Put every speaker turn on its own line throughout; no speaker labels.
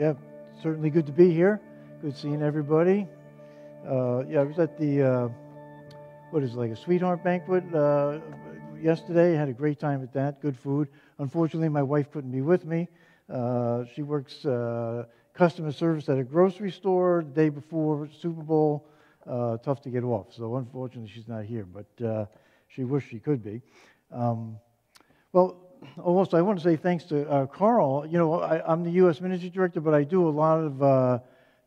yeah, certainly good to be here. Good seeing everybody. Uh, yeah, I was at the, uh, what is it, like a sweetheart banquet uh, yesterday. Had a great time at that. Good food. Unfortunately, my wife couldn't be with me. Uh, she works uh, customer service at a grocery store the day before Super Bowl. Uh, tough to get off. So unfortunately, she's not here, but she wished she could be. Um, well, also, I want to say thanks to uh, Carl. You know, I, am the U.S. Ministry Director, but I do a lot of uh,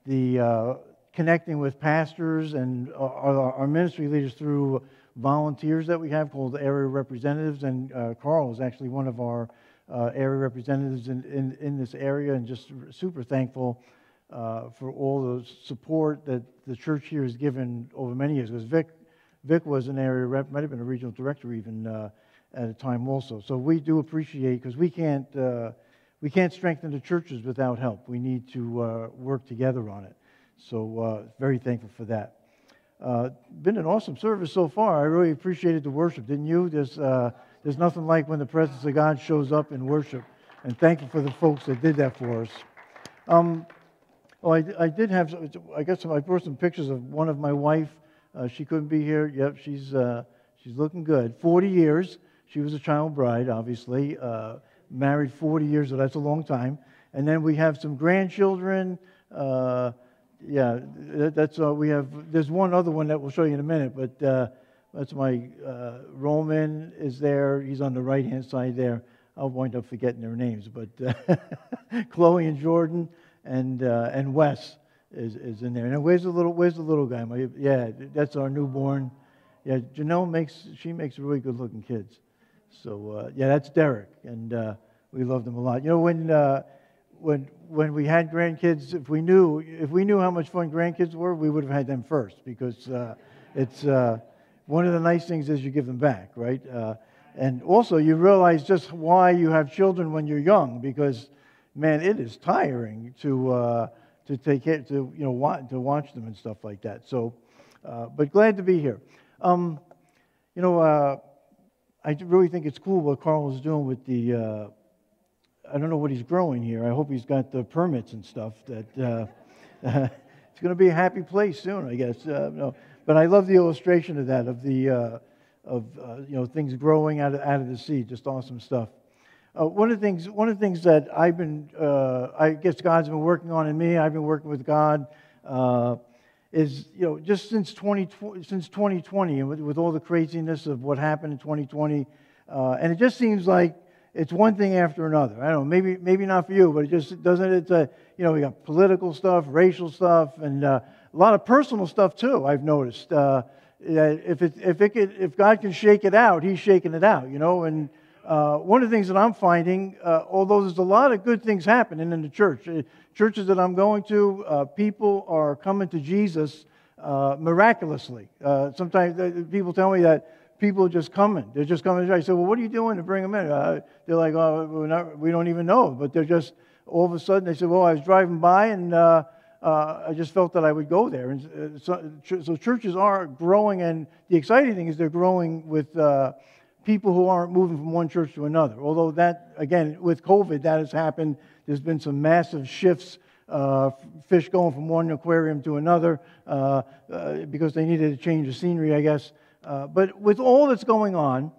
the uh, connecting with pastors and our, our, ministry leaders through volunteers that we have called area representatives. And uh, Carl is actually one of our uh, area representatives in, in, in, this area, and just super thankful uh, for all the support that the church here has given over many years. Because Vic, Vic was an area rep, might have been a regional director even at a time also. So we do appreciate because we can't uh, we can't strengthen the churches without help. We need to uh, work together on it. So uh, very thankful for that. Uh, been an awesome service so far. I really appreciated the worship, didn't you? There's uh, there's nothing like when the presence of God shows up in worship, and thankful for the folks that did that for us. Um, well, I, I did have, I got some, I brought some pictures of one of my wife. Uh, she couldn't be here. Yep, she's, she's looking good. 40 years. She was a child bride, obviously, uh, married 40 years, so that's a long time. And then we have some grandchildren. Uh, yeah, that's uh, we have. There's one other one that we'll show you in a minute, but uh, that's my uh, Roman is there. He's on the right hand side there. I'll wind up forgetting their names, but uh, Chloe and Jordan and and Wes is, is in there. And where's the little where's the little guy? My, yeah, that's our newborn. Yeah, Janelle makes she makes really good looking kids. So uh, yeah, that's Derek, and uh, we loved him a lot. You know, when uh, when when we had grandkids, if we knew if we knew how much fun grandkids were, we would have had them first because uh, it's uh, one of the nice things is you give them back, right? Uh, and also you realize just why you have children when you're young because man, it is tiring to to take care to you know to watch them and stuff like that. So, but glad to be here. Um, you know I really think it's cool what Carl is doing with the. Uh, I don't know what he's growing here. I hope he's got the permits and stuff. That uh, it's going to be a happy place soon, I guess. Uh, no. But I love the illustration of that, of the uh, of uh, you know things growing out of out of the seed. Just awesome stuff. Uh, one of the things, one of the things that I've been, I guess God's been working on in me. I've been working with God is, you know, just since 2020, since 2020 and with, with all the craziness of what happened in 2020, uh, and it just seems like it's one thing after another. I don't know, maybe, maybe not for you, but it just doesn't, it's a, you know, we got political stuff, racial stuff, and uh, a lot of personal stuff too, I've noticed. Uh, if, it, if, it could, if God can shake it out, He's shaking it out, you know, and uh, one of the things that I'm finding, uh, although there's a lot of good things happening in the church, uh, churches that I'm going to, uh, people are coming to Jesus uh, miraculously. Uh, sometimes people tell me that people are just coming. They're just coming. I say, well, what are you doing to bring them in? they're like, oh, not, we don't even know. But they're just, all of a sudden, they say, well, I was driving by and I just felt that I would go there. And so, so, churches are growing, and the exciting thing is they're growing with people who aren't moving from one church to another. Although that, again, with COVID, that has happened. There's been some massive shifts, uh, fish going from one aquarium to another uh, uh, because they needed to change the scenery, I guess. Uh, but with all that's going on,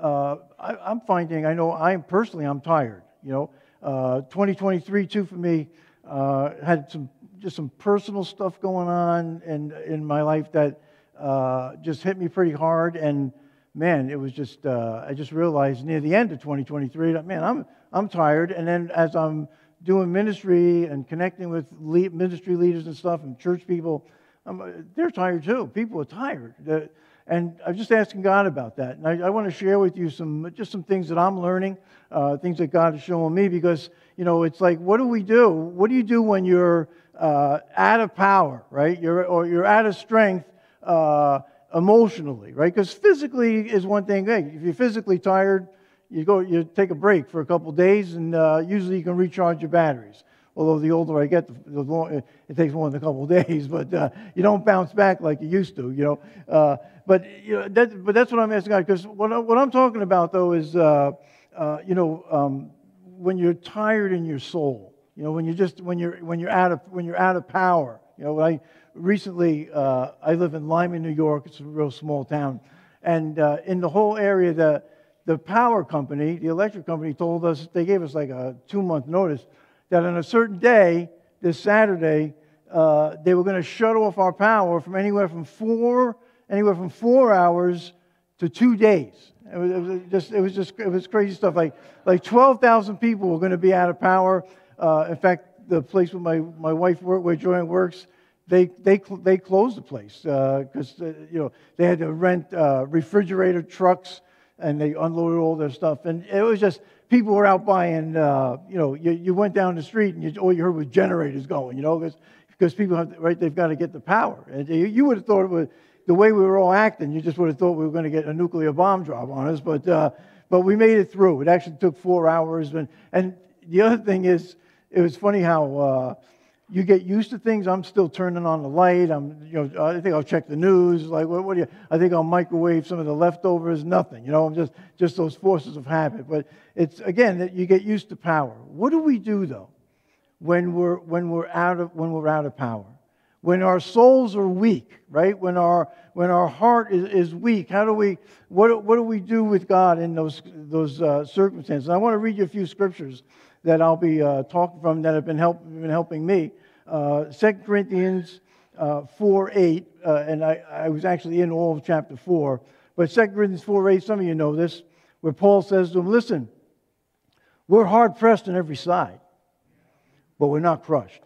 uh, I, am finding, I know I personally, I'm tired. You know, uh, 2023 too for me had some just some personal stuff going on in in my life that just hit me pretty hard and man, it was just, uh, I just realized near the end of 2023 that, man, I'm, I'm tired. And then as I'm doing ministry and connecting with ministry leaders and stuff and church people, I'm, uh, they're tired too. People are tired. and I'm just asking God about that. And I, I, want to share with you some, just some things that I'm learning, uh, things that God is showing me because, you know, it's like, what do we do? What do you do when you're uh, out of power, right? You're, or you're out of strength. Uh, emotionally, right? Because physically is one thing. Hey, if you're physically tired, you go, you take a break for a couple days, and uh, usually you can recharge your batteries. Although the older I get, the, the it takes more than a couple days, but uh, you don't bounce back like you used to, you know. Uh, but you know, that, but that's what I'm asking God. Because what, I, what I'm talking about though is, uh, uh, you know, um, when you're tired in your soul, You know, when you just when you're when you're out of when you're out of power. You know, when I recently uh, I live in Lima, New York. It's a real small town, and uh, in the whole area, the the power company, the electric company, told us they gave us like a two month notice that on a certain day, this Saturday, uh, they were going to shut off our power from anywhere from four anywhere from four hours to two days. It was, it was, just, it was just, it was crazy stuff. Like, like 12,000 people were going to be out of power. Uh, in fact, the place where my, my wife worked, where Joanne works, they, they, they closed the place because, uh, uh, you know, they had to rent uh, refrigerator trucks and they unloaded all their stuff. And it was just, people were out buying, uh, you know, you, you went down the street and you, all you heard was generators going, you know, because people have, right, they've got to get the power. And you, you would have thought it was, the way we were all acting, you just would have thought we were going to get a nuclear bomb drop on us. But, uh, but we made it through. It actually took four hours. And, and the other thing is, it was funny how uh, you get used to things. I'm still turning on the light. I'm, you know, I think I'll check the news. Like, what, what do you? I think I'll microwave some of the leftovers. Nothing. You know, I'm just just those forces of habit. But it's again that you get used to power. What do we do though, when we're when we're out of when we're out of power? when our souls are weak, right? When our when our heart is, is weak, how do we what, what do we do with God in those those uh, circumstances? I want to read you a few scriptures that I'll be uh, talking from that have been help, been helping me. Uh, 2 Corinthians uh, 4 8, uh, and I, I was actually in all of chapter 4, but 2 Corinthians 4 8, some of you know this, where Paul says to them, Listen, we're hard pressed on every side, but we're not crushed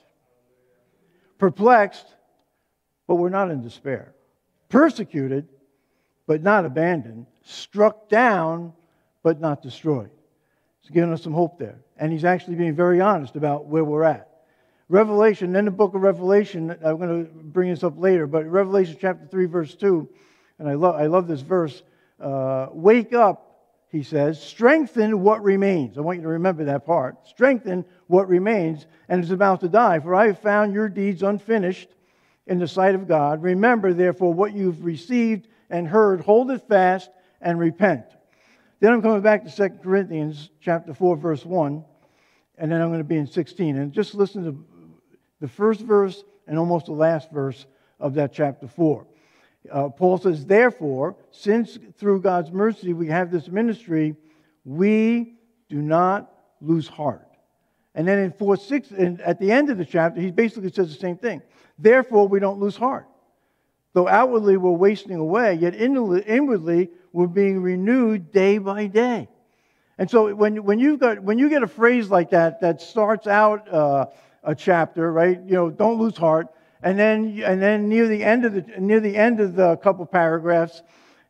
perplexed, but we're not in despair, persecuted, but not abandoned, struck down, but not destroyed. He's giving us some hope there. And he's actually being very honest about where we're at. Revelation, in the book of Revelation, I'm going to bring this up later, but Revelation chapter 3, verse 2, and I love, I love this verse. Uh, Wake up, he says, strengthen what remains. I want you to remember that part. Strengthen what remains and is about to die. For I have found your deeds unfinished in the sight of God. Remember, therefore, what you've received and heard, hold it fast and repent. Then I'm coming back to 2 Corinthians chapter 4, verse 1, and then I'm going to be in 16. And just listen to the first verse and almost the last verse of that chapter 4. Uh, Paul says, Therefore, since through God's mercy we have this ministry, we do not lose heart. And then in 4 6, and at the end of the chapter, he basically says the same thing. Therefore, we don't lose heart. Though outwardly we're wasting away, yet inwardly we're being renewed day by day. And so when, when, you've got, when you get a phrase like that that starts out uh, a chapter, right? You know, don't lose heart and then, and then near the end of the, near the end of the couple paragraphs,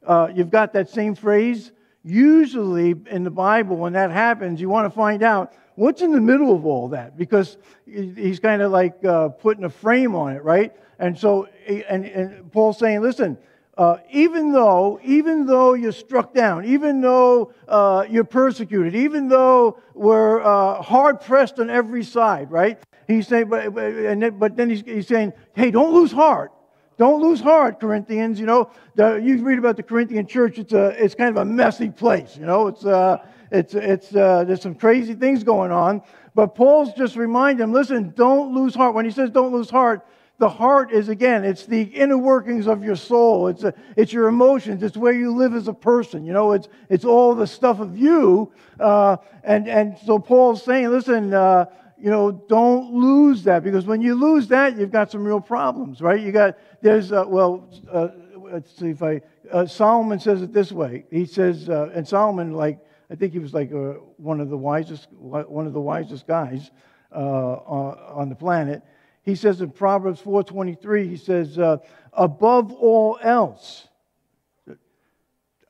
uh, you've got that same phrase. Usually in the Bible, when that happens, you want to find out what's in the middle of all that because he's kind of like uh, putting a frame on it, right? And so, and, and Paul's saying, listen, uh, even though, even though you're struck down, even though uh, you're persecuted, even though we're uh, hard pressed on every side, right? He's saying, but, and but then he's, he's saying, hey, don't lose heart. Don't lose heart, Corinthians. You know, the, you read about the Corinthian church. It's a, it's kind of a messy place. You know, it's, uh, it's, it's, uh, there's some crazy things going on. But Paul's just reminding them, listen, don't lose heart. When he says don't lose heart, the heart is again, it's the inner workings of your soul. It's, a, it's your emotions. It's where you live as a person. You know, it's, it's all the stuff of you. Uh, and, and so Paul's saying, listen, uh, you know, don't lose that because when you lose that, you've got some real problems, right? You got, there's, uh, well, uh, let's see if I, uh, Solomon says it this way. He says, uh, and Solomon, like, I think he was like uh, one of the wisest, one of the wisest guys uh, on the planet. He says in Proverbs 4:23, he says, uh, above all else,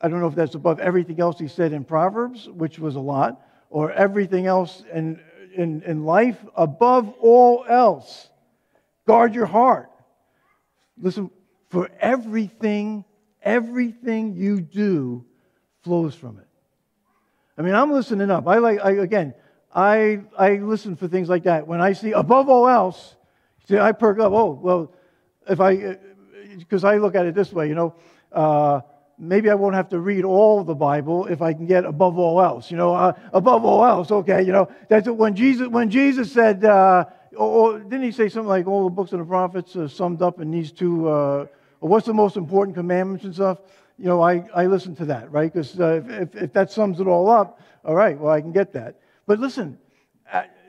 I don't know if that's above everything else he said in Proverbs, which was a lot, or everything else in in, in life above all else. Guard your heart. Listen, for everything, everything you do flows from it. I mean, I'm listening up. I like, I, again, I, I listen for things like that. When I see above all else, see, I perk up. Oh, well, if I, because uh, I look at it this way, you know, uh, maybe I won't have to read all the Bible if I can get above all else. You know, uh, above all else, okay. You know, that's when Jesus when Jesus said, uh, or, or, didn't he say something like all the books of the prophets are summed up in these two? Uh, what's the most important commandments and stuff? You know, I, I listen to that, right? Because uh, if, if, if that sums it all up, all right, well, I can get that. But listen,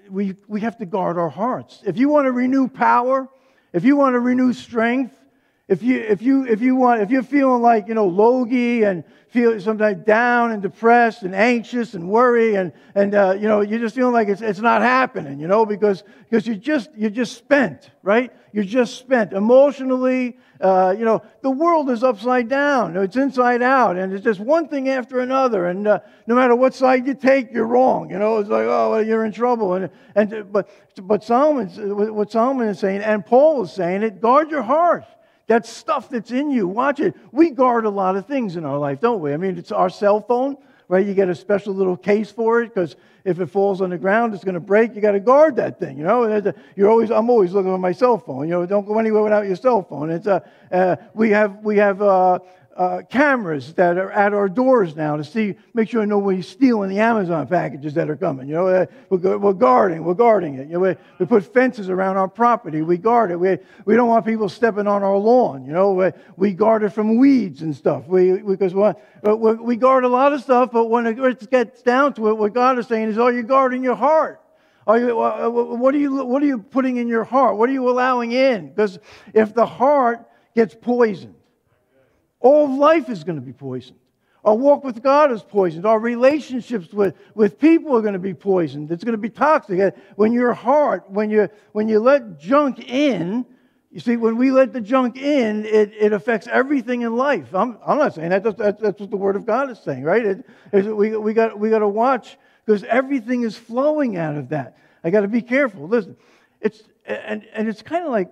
we, we have to guard our hearts. If you want to renew power, if you want to renew strength, if you, if you, if you want, if you're feeling like, you know, logy and feel sometimes down and depressed and anxious and worry and, and uh, you know, you're just feeling like it's, it's not happening, you know, because, because you're just, you're just spent, right? You're just spent emotionally. Uh, you know, the world is upside down. It's inside out. And it's just one thing after another. And uh, no matter what side you take, you're wrong. You know, it's like, oh, well, you're in trouble. And, and, but, but Solomon, what Solomon is saying, and Paul is saying it, guard your heart that stuff that's in you. Watch it. We guard a lot of things in our life, don't we? I mean, it's our cell phone, right? You get a special little case for it because if it falls on the ground, it's going to break. You got to guard that thing, you know. You're always, I'm always looking at my cell phone. You know, don't go anywhere without your cell phone. It's a, uh, uh, we have, we have uh, uh, cameras that are at our doors now to see, make sure nobody's stealing the Amazon packages that are coming. You know, uh, we're, we're, guarding, we're guarding it. You know, we, we, put fences around our property. We guard it. We, we don't want people stepping on our lawn. You know, we, we guard it from weeds and stuff. We, because we, we guard a lot of stuff, but when it gets down to it, what God is saying is, are you guarding your heart? Are you, uh, what, are you, what are you putting in your heart? What are you allowing in? Because if the heart gets poisoned, all of life is going to be poisoned. Our walk with God is poisoned. Our relationships with, with people are going to be poisoned. It's going to be toxic. When your heart, when you, when you let junk in, you see, when we let the junk in, it, it affects everything in life. I'm, I'm not saying that. That's, that's, that's what the Word of God is saying, right? It, it, we, we got we got to watch because everything is flowing out of that. I got to be careful. Listen, it's, and, and it's kind of like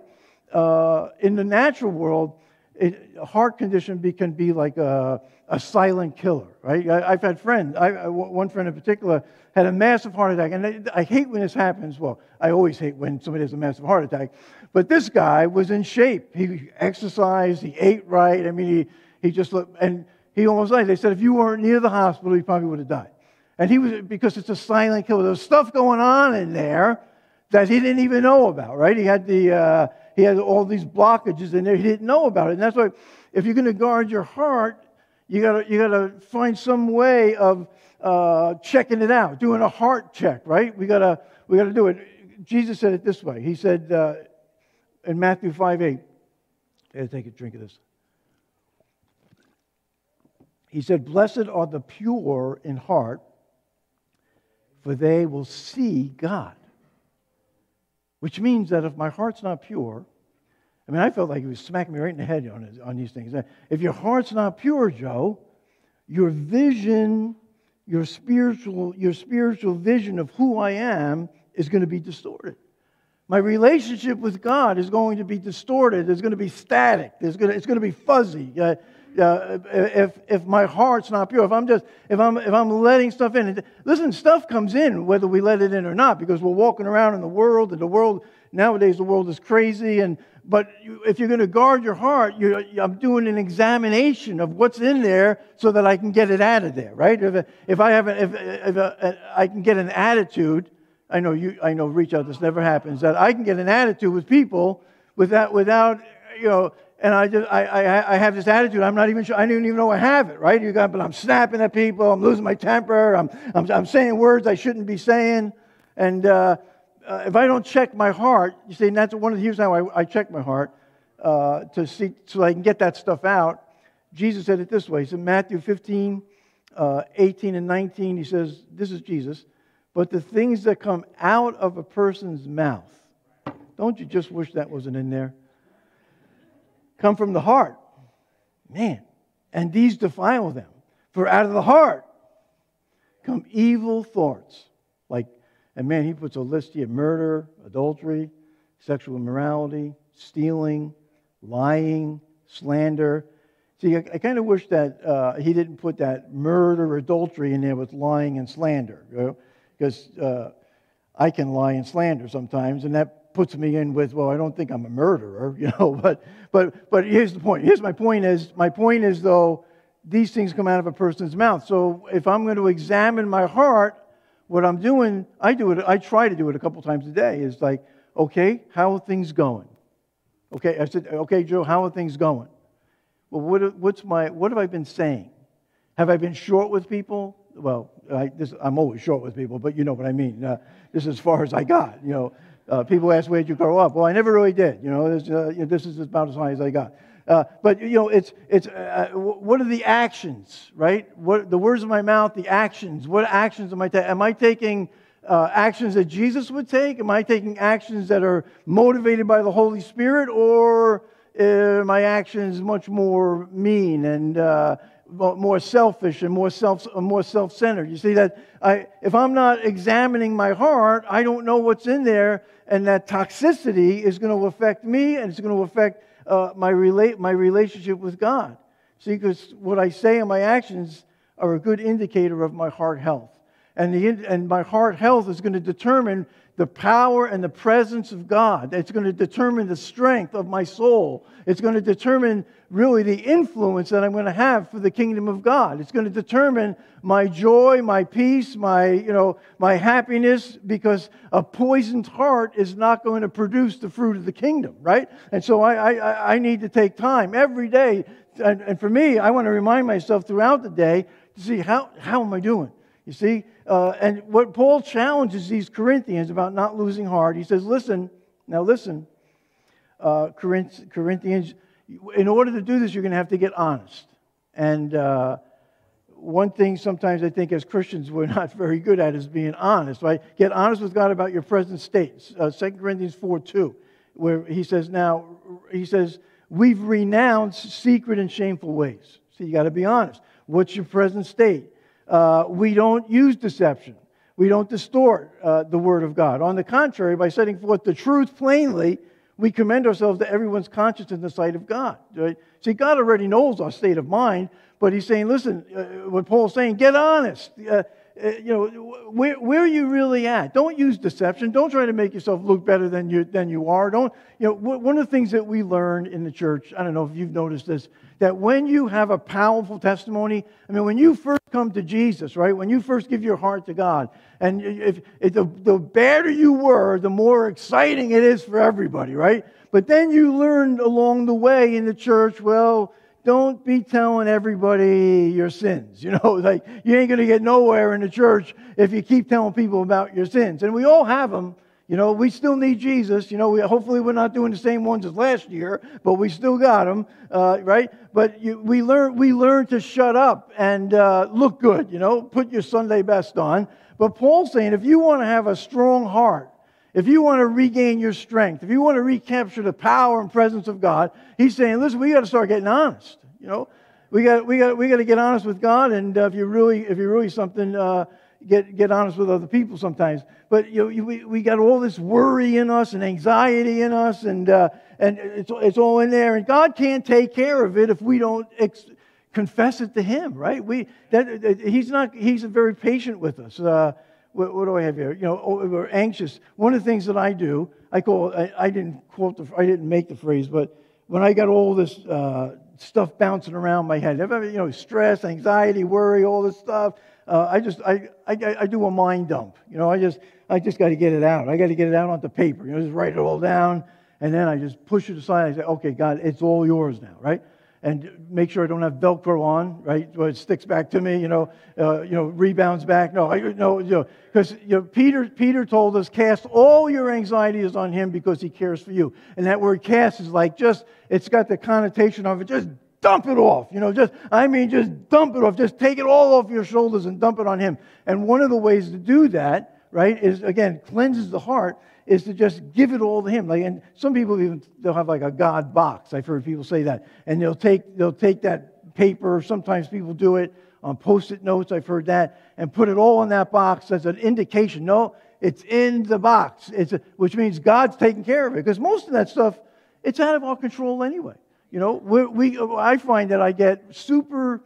uh, in the natural world, it, a heart condition be, can be like a, a silent killer, right? I, have had friends, I, one friend in particular had a massive heart attack, and I, I hate when this happens. Well, I always hate when somebody has a massive heart attack, but this guy was in shape. He exercised, he ate right. I mean, he, he just looked, and he almost died. They said if you weren't near the hospital, you probably would have died. And he was, because it's a silent killer, there's stuff going on in there that he didn't even know about, right? He had the, uh, he had all these blockages in there. He didn't know about it. And that's why if you're going to guard your heart, you got you to find some way of uh, checking it out, doing a heart check, right? We got we got to do it. Jesus said it this way. He said uh, in Matthew 5 8, I gotta take a drink of this. He said, Blessed are the pure in heart, for they will see God. Which means that if my heart's not pure, I mean, I felt like he was smacking me right in the head on, on these things. If your heart's not pure, Joe, your vision, your spiritual, your spiritual vision of who I am is going to be distorted. My relationship with God is going to be distorted. It's going to be static. It's going to, it's going to be fuzzy. Uh, uh, if, if my heart's not pure, if I'm just, if I'm, if I'm letting stuff in, listen, stuff comes in whether we let it in or not because we're walking around in the world and the world, nowadays the world is crazy. And, but if you're going to guard your heart, I'm doing an examination of what's in there so that I can get it out of there, right? If, if I have, a, if, if a, I can get an attitude, I know you, I know reach out, this never happens, that I can get an attitude with people without, without, you know, and I just I, I, I have this attitude. I'm not even sure. I don't even know I have it. Right? You got, but I'm snapping at people. I'm losing my temper. I'm I'm, I'm saying words I shouldn't be saying. And uh, uh, if I don't check my heart, you see, and that's one of the reasons how I, I check my heart uh, to see so I can get that stuff out. Jesus said it this way. He said Matthew 15, uh, 18 and 19. He says, "This is Jesus." But the things that come out of a person's mouth, don't you just wish that wasn't in there? Come from the heart. Man. And these defile them. For out of the heart come evil thoughts. Like, and man, he puts a list here murder, adultery, sexual immorality, stealing, lying, slander. See, I, I kind of wish that uh, he didn't put that murder, adultery in there with lying and slander. Because you know? uh, I can lie and slander sometimes, and that puts me in with, well, I don't think I'm a murderer, you know. But, but, but here's the point. Here's my point is, my point is, though, these things come out of a person's mouth. So if I'm going to examine my heart, what I'm doing, I do it, I try to do it a couple times a day, is like, okay, how are things going? Okay, I said, okay, Joe, how are things going? Well, what, what's my, what have I been saying? Have I been short with people? Well, I am always short with people, but you know what I mean. Uh, this is as far as I got. You know, uh, people ask, where'd you grow up? Well, I never really did. You know, this, uh, this is about as high as I got. Uh, but you know, it's it's uh, what are the actions, right? What the words of my mouth, the actions. What actions am I taking? Am I taking uh, actions that Jesus would take? Am I taking actions that are motivated by the Holy Spirit, or my actions much more mean and uh, more selfish and more self more self-centered? You see that I, if I'm not examining my heart, I don't know what's in there, and that toxicity is going to affect me, and it's going to affect uh, my, relate, my relationship with God. See, because what I say and my actions are a good indicator of my heart health. And, the, and my heart health is going to determine the power and the presence of God. It's going to determine the strength of my soul. It's going to determine really the influence that I'm going to have for the kingdom of God. It's going to determine my joy, my peace, my, you know, my happiness, because a poisoned heart is not going to produce the fruit of the kingdom, right? And so I, I, I need to take time every day. And, and for me, I want to remind myself throughout the day to see how, how am I doing? You see? Uh, and what Paul challenges these Corinthians about not losing heart, he says, listen, now listen, uh, Corinthians, in order to do this, you're going to have to get honest. And uh, one thing sometimes I think as Christians we're not very good at is being honest, right? Get honest with God about your present state. Uh, 2 Corinthians 4 2, where he says, now, he says, we've renounced secret and shameful ways. So you got to be honest. What's your present state? Uh, we don't use deception. We don't distort uh, the Word of God. On the contrary, by setting forth the truth plainly, we commend ourselves to everyone's conscience in the sight of God. Right? See, God already knows our state of mind, but He's saying, listen, uh, what Paul's saying, get honest. Uh, you know, where, where are you really at? Don't use deception. Don't try to make yourself look better than you, than you are. Don't, you know, one of the things that we learn in the church, I don't know if you've noticed this, that when you have a powerful testimony, I mean, when you first come to Jesus, right, when you first give your heart to God, and if, if the, the better you were, the more exciting it is for everybody, right? But then you learn along the way in the church, well, don't be telling everybody your sins. You know, like you ain't going to get nowhere in the church if you keep telling people about your sins. And we all have them. You know, we still need Jesus. You know, we, hopefully we're not doing the same ones as last year, but we still got them, uh, right? But you, we learn we learn to shut up and uh, look good. You know, put your Sunday best on. But Paul's saying if you want to have a strong heart, if you want to regain your strength, if you want to recapture the power and presence of God, he's saying, listen, we got to start getting honest. You know, we got we got we got to get honest with God, and uh, if you really if you're really something, uh, get get honest with other people sometimes. But you, know, we we got all this worry in us and anxiety in us, and uh, and it's it's all in there, and God can't take care of it if we don't. Ex- confess it to him right we that he's not he's very patient with us uh, what, what, do I have here? You know, oh, we're anxious. One of the things that I do, I call, I, I didn't quote the, I didn't make the phrase, but when I got all this uh, stuff bouncing around my head, you know, stress, anxiety, worry, all this stuff, uh, I just, I, I, I do a mind dump. You know, I just, I just got to get it out. I got to get it out onto paper. You know, just write it all down, and then I just push it aside. I say, okay, God, it's all yours now, right? And make sure I don't have Velcro on, right? So it sticks back to me, you know, uh, you know, rebounds back. No, I, no, you know, because you know, Peter, Peter told us, cast all your anxieties on him because he cares for you. And that word cast is like just, it's got the connotation of it, just dump it off. You know, just, I mean, just dump it off. Just take it all off your shoulders and dump it on him. And one of the ways to do that, right, is again, cleanses the heart is to just give it all to him. Like, and some people even they'll have like a God box. I've heard people say that, and they'll take they'll take that paper. Sometimes people do it on post-it notes. I've heard that, and put it all in that box as an indication. No, it's in the box. It's a, which means God's taking care of it because most of that stuff it's out of our control anyway. You know, we, we I find that I get super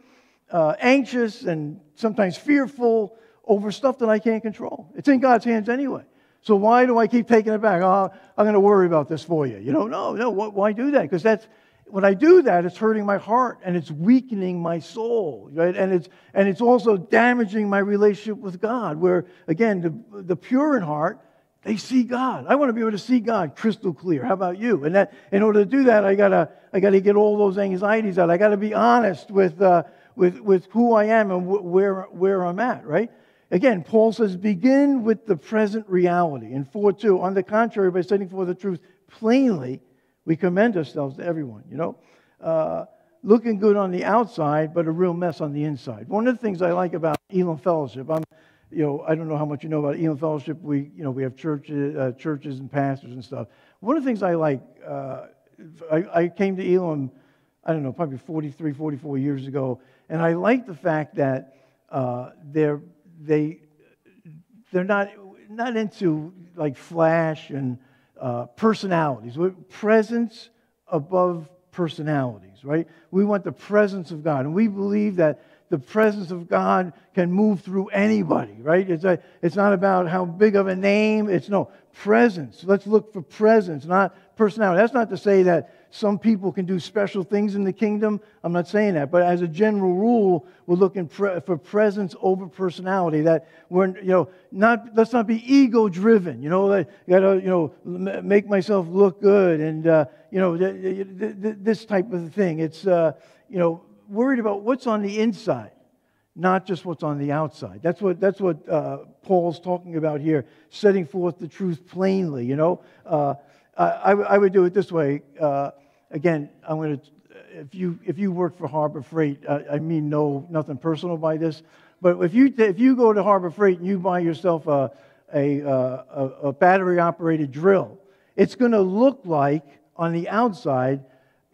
uh, anxious and sometimes fearful over stuff that I can't control. It's in God's hands anyway. So why do I keep taking it back? Oh, I'm going to worry about this for you. You know, no, no. Why do that? Because that's when I do that, it's hurting my heart and it's weakening my soul, right? And it's, and it's also damaging my relationship with God, where, again, the, the pure in heart, they see God. I want to be able to see God crystal clear. How about you? And that, in order to do that, I gotta, I gotta get all those anxieties out. I gotta be honest with, uh, with, with who I am and wh- where, where I'm at, right? Again, Paul says, begin with the present reality. In 4 2, on the contrary, by setting forth the truth plainly, we commend ourselves to everyone, you know? Uh, looking good on the outside, but a real mess on the inside. One of the things I like about Elim Fellowship, I'm, you know, I don't know how much you know about Elim Fellowship. We, you know, we have churches, uh, churches and pastors and stuff. One of the things I like, uh, I, I came to Elim, I don't know, probably 43, 44 years ago, and I like the fact that uh, they're, they, they're not, not into like flash and uh, personalities. We're presence above personalities, right? We want the presence of God. And we believe that the presence of God can move through anybody, right? It's, a, it's not about how big of a name. It's no presence. Let's look for presence, not personality. That's not to say that some people can do special things in the kingdom. I'm not saying that. But as a general rule, we're looking for presence over personality. That we're, you know, not, let's not be ego driven. You know, like, got to, you know, make myself look good and, uh, you know, this type of thing. It's, uh, you know, worried about what's on the inside, not just what's on the outside. That's what, that's what uh, Paul's talking about here, setting forth the truth plainly, you know. I, I, would do it this way. Uh, again, I'm going to, if you, if you work for Harbor Freight, I mean no, nothing personal by this, but if you, if you go to Harbor Freight and you buy yourself a, a, uh, a, a battery operated drill, it's going to look like on the outside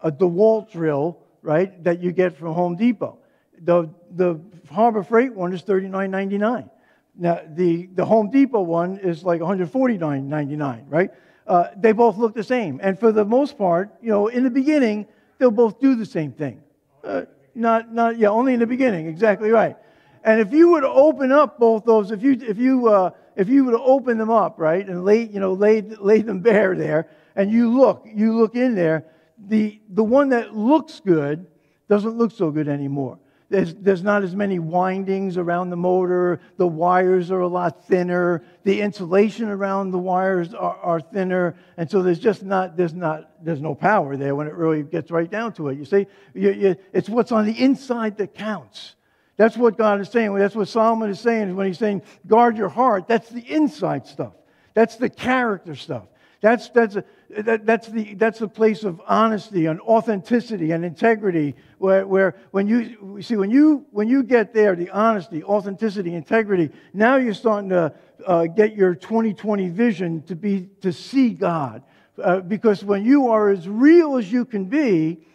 a DeWalt drill right, that you get from Home Depot. The, the Harbor Freight one is $39.99. Now, the, the Home Depot one is like $149.99, right? Uh, they both look the same. And for the most part, you know, in the beginning, they'll both do the same thing. Uh, not, not, yeah, only in the beginning, exactly right. And if you to open up both those, if you, if you, uh, if you would open them up, right, and lay, you know, lay, lay them bare there, and you look, you look in there, the, the one that looks good doesn't look so good anymore. There's, there's not as many windings around the motor. The wires are a lot thinner. The insulation around the wires are, are thinner. And so there's just not, there's not, there's no power there when it really gets right down to it. You see, you, you, it's what's on the inside that counts. That's what God is saying. That's what Solomon is saying when he's saying, guard your heart. That's the inside stuff. That's the character stuff. That's, that's, a, that, that's, the, that's the place of honesty and authenticity and integrity where, where when you see when you when you get there the honesty authenticity integrity now you're starting to uh, get your 2020 vision to be to see god. Uh, because when you are as real as you can be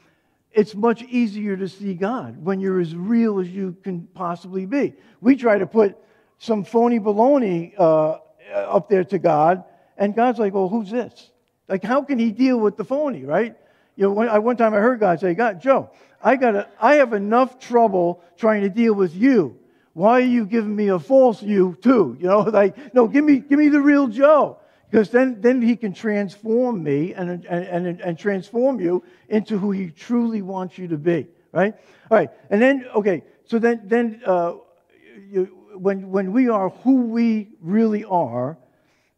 it's much easier to see god when you're as real as you can possibly be. We try to put some phony baloney uh, up there to god and God's like, well, who's this? Like, how can he deal with the phony, right? You know, one, one time I heard God say, God, Joe, I, got I have enough trouble trying to deal with you. Why are you giving me a false you too? You know, like, no, give me, give me the real Joe. Because then, then he can transform me and, and, and, and transform you into who he truly wants you to be, right? All right, and then, okay, so then, then uh, you, when, when we are who we really are,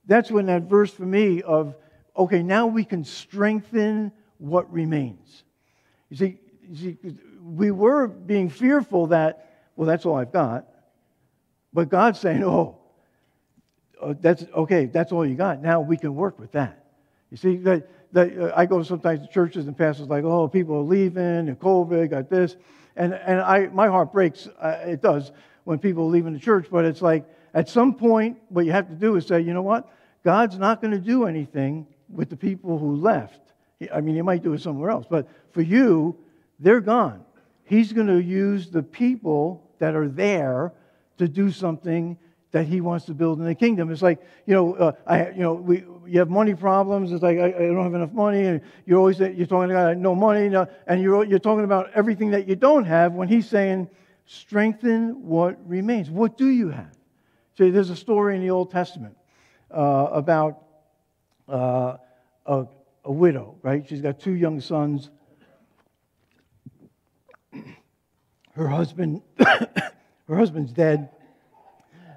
that's when that verse for me of, okay, now we can strengthen what remains. You see, you see we were being fearful that, well, that's all I've got. But God's saying, oh, uh, that's okay, that's all you got. Now we can work with that. You see, that, that uh, I go sometimes to churches and pastors like, oh, people are leaving and COVID, got this. And, and I, my heart breaks, uh, it does, when people are leaving the church, but it's like, at some point, what you have to do is say, you know what? God's not going to do anything with the people who left. I mean, He might do it somewhere else, but for you, they're gone. He's going to use the people that are there to do something that he wants to build in the kingdom. It's like, you know, uh, I, you know, we, you have money problems. It's like, I, I, don't have enough money. And you're always, you're talking about no money. and you're, you're talking about everything that you don't have when he's saying, strengthen what remains. What do you have? There's a story in the Old Testament uh, about uh, a, a widow, right? She's got two young sons her husband, her husband's dead.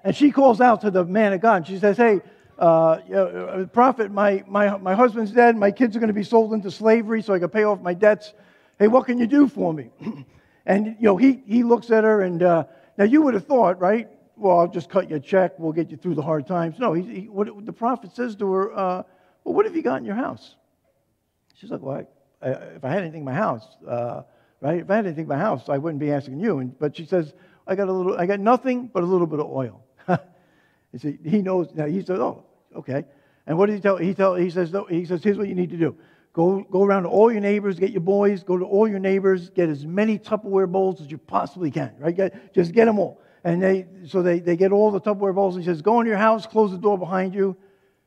And she calls out to the man of God. She says, Hey, uh, know, uh, prophet, my, my, my husband's dead. My kids are going to be sold into slavery so I can pay off my debts. Hey, what can you do for me? and, you know, he, he looks at her and, uh, now you would have thought, right? Well, I'll just cut you a check. We'll get you through the hard times. No, he, he, what the prophet says to her, uh, well, what have you got in your house? She's like, well, I, I, if I had anything in my house, uh, right? If I had anything in my house, I wouldn't be asking you. And, but she says, I got a little, I got nothing but a little bit of oil. he, he knows now. He says, oh, okay. And what does he tell? He tell. He says, no, he says, here's what you need to do. Go, go around to all your neighbors, get your boys, go to all your neighbors, get as many Tupperware bowls as you possibly can, right? Get, just get them all. And they, so they, they get all the Tupperware bowls. He says, go in your house, close the door behind you,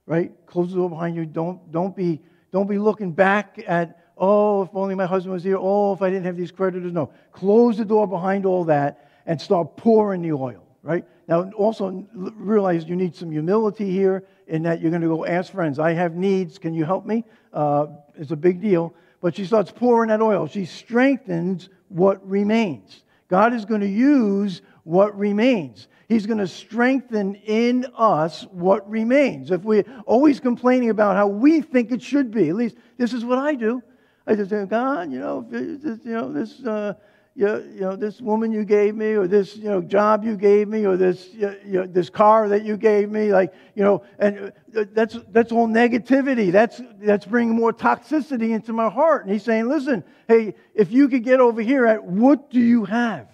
right? Close the door behind you. Don't, don't, be, don't be looking back at, oh, if only my husband was here. Oh, if I didn't have these creditors. No. Close the door behind all that and start pouring the oil, right? Now, also realize you need some humility here in that you're going to go ask friends, I have needs. Can you help me? Uh, it's a big deal. But she starts pouring that oil. She strengthens what remains. God is going to use what remains. He's going to strengthen in us what remains. If we're always complaining about how we think it should be, at least this is what I do. I just say, God, you know, you know this, uh, you, you know, this woman you gave me, or this, you know, job you gave me, or this, you know, this car that you gave me, like, you know, and uh, that's that's all negativity. That's that's bringing more toxicity into my heart. And he's saying, listen, hey, if you could get over here at what do you have?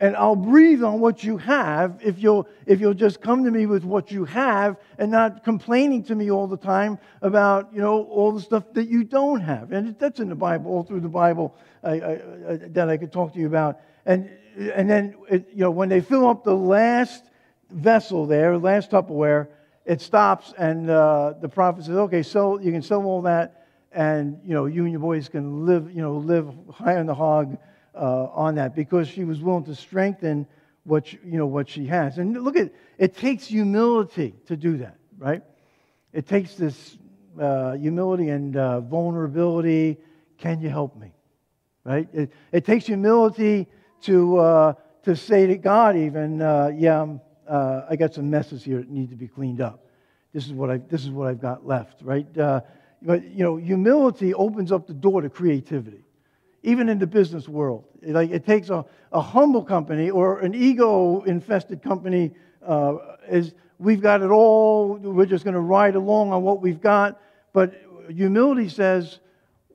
And I'll breathe on what you have if you'll, if you'll just come to me with what you have and not complaining to me all the time about, you know, all the stuff that you don't have. And that's in the Bible, all through the Bible I, I, I, that I could talk to you about. And, and then, it, you know, when they fill up the last vessel there, last Tupperware, it stops and uh, the prophet says, okay, so you can sell all that and, you know, you and your boys can live, you know, live high on the hog uh, on that because she was willing to strengthen what she, you know what she has. And look at it takes humility to do that, right? It takes this uh, humility and uh, vulnerability. Can you help me? Right? It, it takes humility to uh, to say to God, even, uh, yeah, uh, I got some messes here that need to be cleaned up. This is what I this is what I've got left, right? but you know, humility opens up the door to creativity even in the business world. It, like, it takes a, a humble company or an ego infested company, uh, is we've got it all, we're just going to ride along on what we've got. But humility says,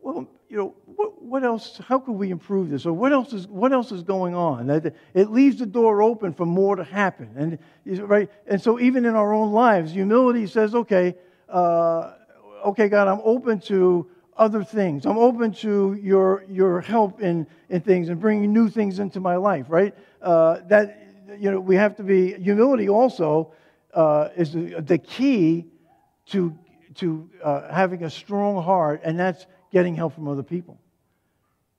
well, you know, what, what, else, how could we improve this? Or what else is, what else is going on? It leaves the door open for more to happen. And, right? and so even in our own lives, humility says, okay, uh, okay, God, I'm open to other things. I'm open to your, your help in, in things and bringing new things into my life, right? Uh, that, you know, we have to be, humility also uh, is the, the, key to, to uh, having a strong heart, and that's getting help from other people.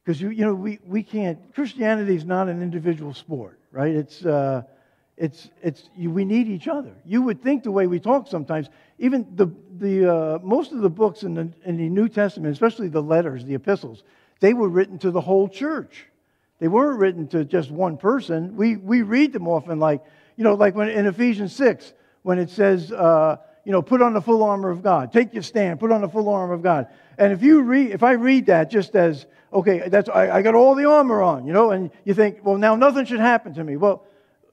Because, you, you know, we, we can't, Christianity is not an individual sport, right? It's, it's, it's, we need each other. You would think the way we talk sometimes, even the, the, uh, most of the books in the, in the New Testament, especially the letters, the epistles, they were written to the whole church. They weren't written to just one person. We, we read them often like, you know, like when in Ephesians 6, when it says, uh, you know, put on the full armor of God. Take your stand, put on the full armor of God. And if you read, if I read that just as, okay, that's, I, I got all the armor on, you know, and you think, well, now nothing should happen to me. Well,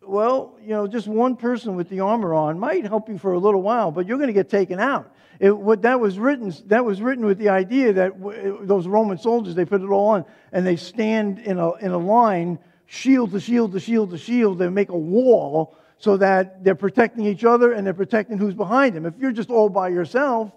well, you know, just one person with the armor on might help you for a little while, but you're going to get taken out. It, what that was written, that was written with the idea that w- those Roman soldiers, they put it all on, and they stand in a, in a line, shield to shield to shield to shield. They make a wall so that they're protecting each other and they're protecting who's behind them. If you're just all by yourself,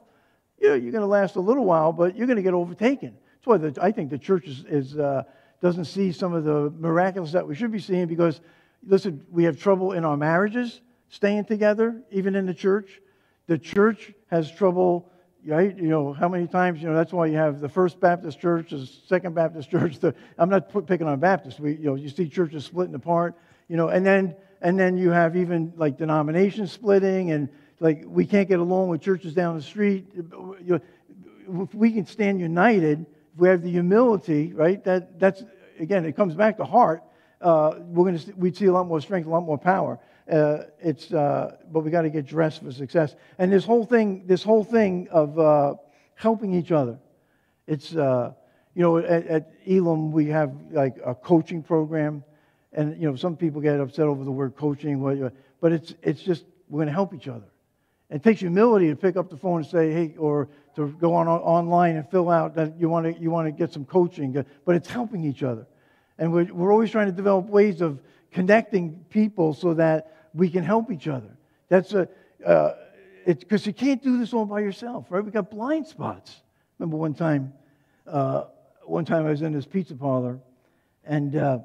you know, you're going to last a little while, but you're going to get overtaken. That's why the, I think the church is, is uh, doesn't see some of the miraculous that we should be seeing because listen, we have trouble in our marriages staying together, even in the church. The church has trouble, right? You know, how many times, you know, that's why you have the First Baptist Church, the Second Baptist Church. The, I'm not picking on Baptists. We, you know, you see churches splitting apart, you know, and then, and then you have even like denomination splitting and like we can't get along with churches down the street. You know, if we can stand united, if we have the humility, right? That, that's, again, it comes back to heart uh, we're going to we'd see a lot more strength, a lot more power. Uh, it's uh, but we got to get dressed for success. And this whole thing, this whole thing of uh, helping each other, it's uh, you know at, at Elim we have like a coaching program, and you know some people get upset over the word coaching, but it's it's just we're going to help each other. It takes humility to pick up the phone and say, hey, or to go on online and fill out that you want to you want to get some coaching, but it's helping each other. And we're, we're always trying to develop ways of connecting people so that we can help each other. That's a, uh, because you can't do this all by yourself, right? We got blind spots. Remember one time, uh, one time I was in this pizza parlor, and uh,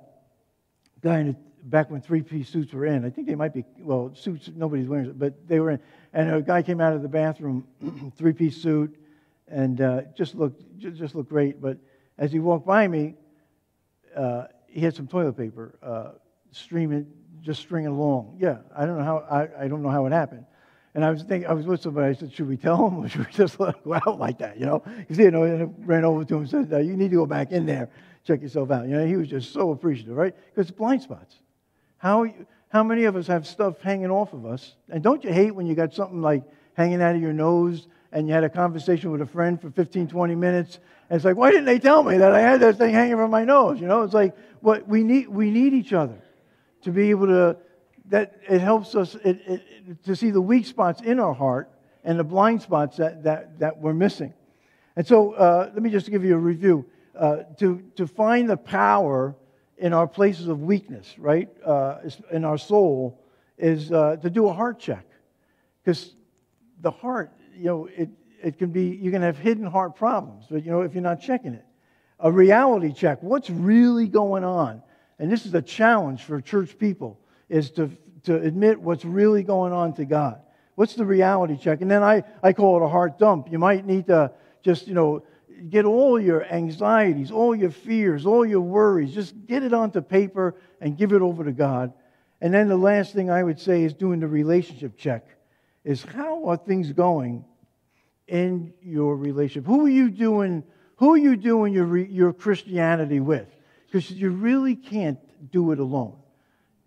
guy in a, back when three-piece suits were in. I think they might be well suits. Nobody's wearing it, but they were in. And a guy came out of the bathroom, three-piece suit, and uh, just looked just looked great. But as he walked by me, uh, he had some toilet paper uh, streaming, just stringing along. Yeah, I don't know how I, I don't know how it happened. And I was thinking, I was with somebody. I said, "Should we tell him, or should we just let him go out like that?" You know, because you know, and I ran over to him and said, uh, "You need to go back in there, check yourself out." You know, he was just so appreciative, right? Because blind spots. How how many of us have stuff hanging off of us? And don't you hate when you got something like hanging out of your nose and you had a conversation with a friend for 15, 20 minutes and it's like, why didn't they tell me that I had that thing hanging from my nose? You know, it's like what we need. We need each other to be able to. That it helps us it, it, to see the weak spots in our heart and the blind spots that that that we're missing. And so, uh, let me just give you a review. Uh, to to find the power in our places of weakness, right, uh, in our soul, is uh, to do a heart check, because the heart, you know, it it can be, you can have hidden heart problems, but you know, if you're not checking it. A reality check. What's really going on? And this is a challenge for church people, is to, to admit what's really going on to God. What's the reality check? And then I, I call it a heart dump. You might need to just, you know, get all your anxieties, all your fears, all your worries, just get it onto paper and give it over to God. And then the last thing I would say is doing the relationship check is how are things going in your relationship? Who are you doing? Who are you doing your, your Christianity with? Because you really can't do it alone.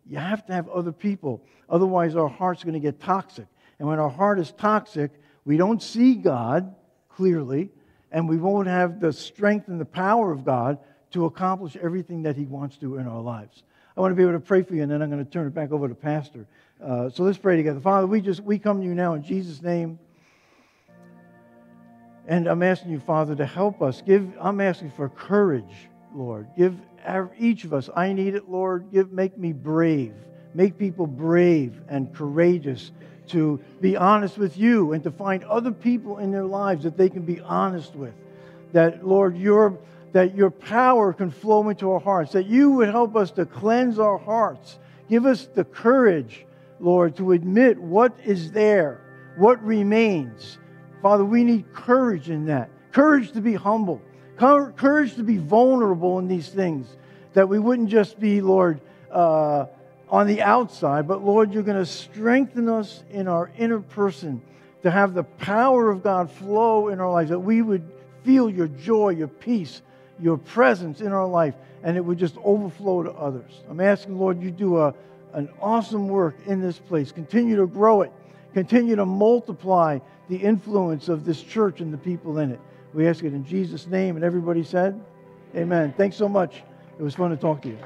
You have to have other people. Otherwise, our heart's going to get toxic. And when our heart is toxic, we don't see God clearly, and we won't have the strength and the power of God to accomplish everything that He wants to in our lives. I want to be able to pray for you, and then I'm going to turn it back over to Pastor. Uh, so let's pray together. Father, we just we come to you now in Jesus' name. And I'm asking you, Father, to help us. Give, I'm asking for courage, Lord. Give each of us, I need it, Lord. Give, make me brave. Make people brave and courageous to be honest with you and to find other people in their lives that they can be honest with. That, Lord, your, that your power can flow into our hearts, that you would help us to cleanse our hearts. Give us the courage, Lord, to admit what is there, what remains, Father, we need courage in that. Courage to be humble. Courage to be vulnerable in these things. That we wouldn't just be, Lord, uh, on the outside, but Lord, you're going to strengthen us in our inner person to have the power of God flow in our lives, that we would feel your joy, your peace, your presence in our life, and it would just overflow to others. I'm asking, Lord, you do a, an awesome work in this place. Continue to grow it. Continue to multiply the influence of this church and the people in it. We ask it in Jesus' name. And everybody said, Amen. Thanks so much. It was fun to talk to you.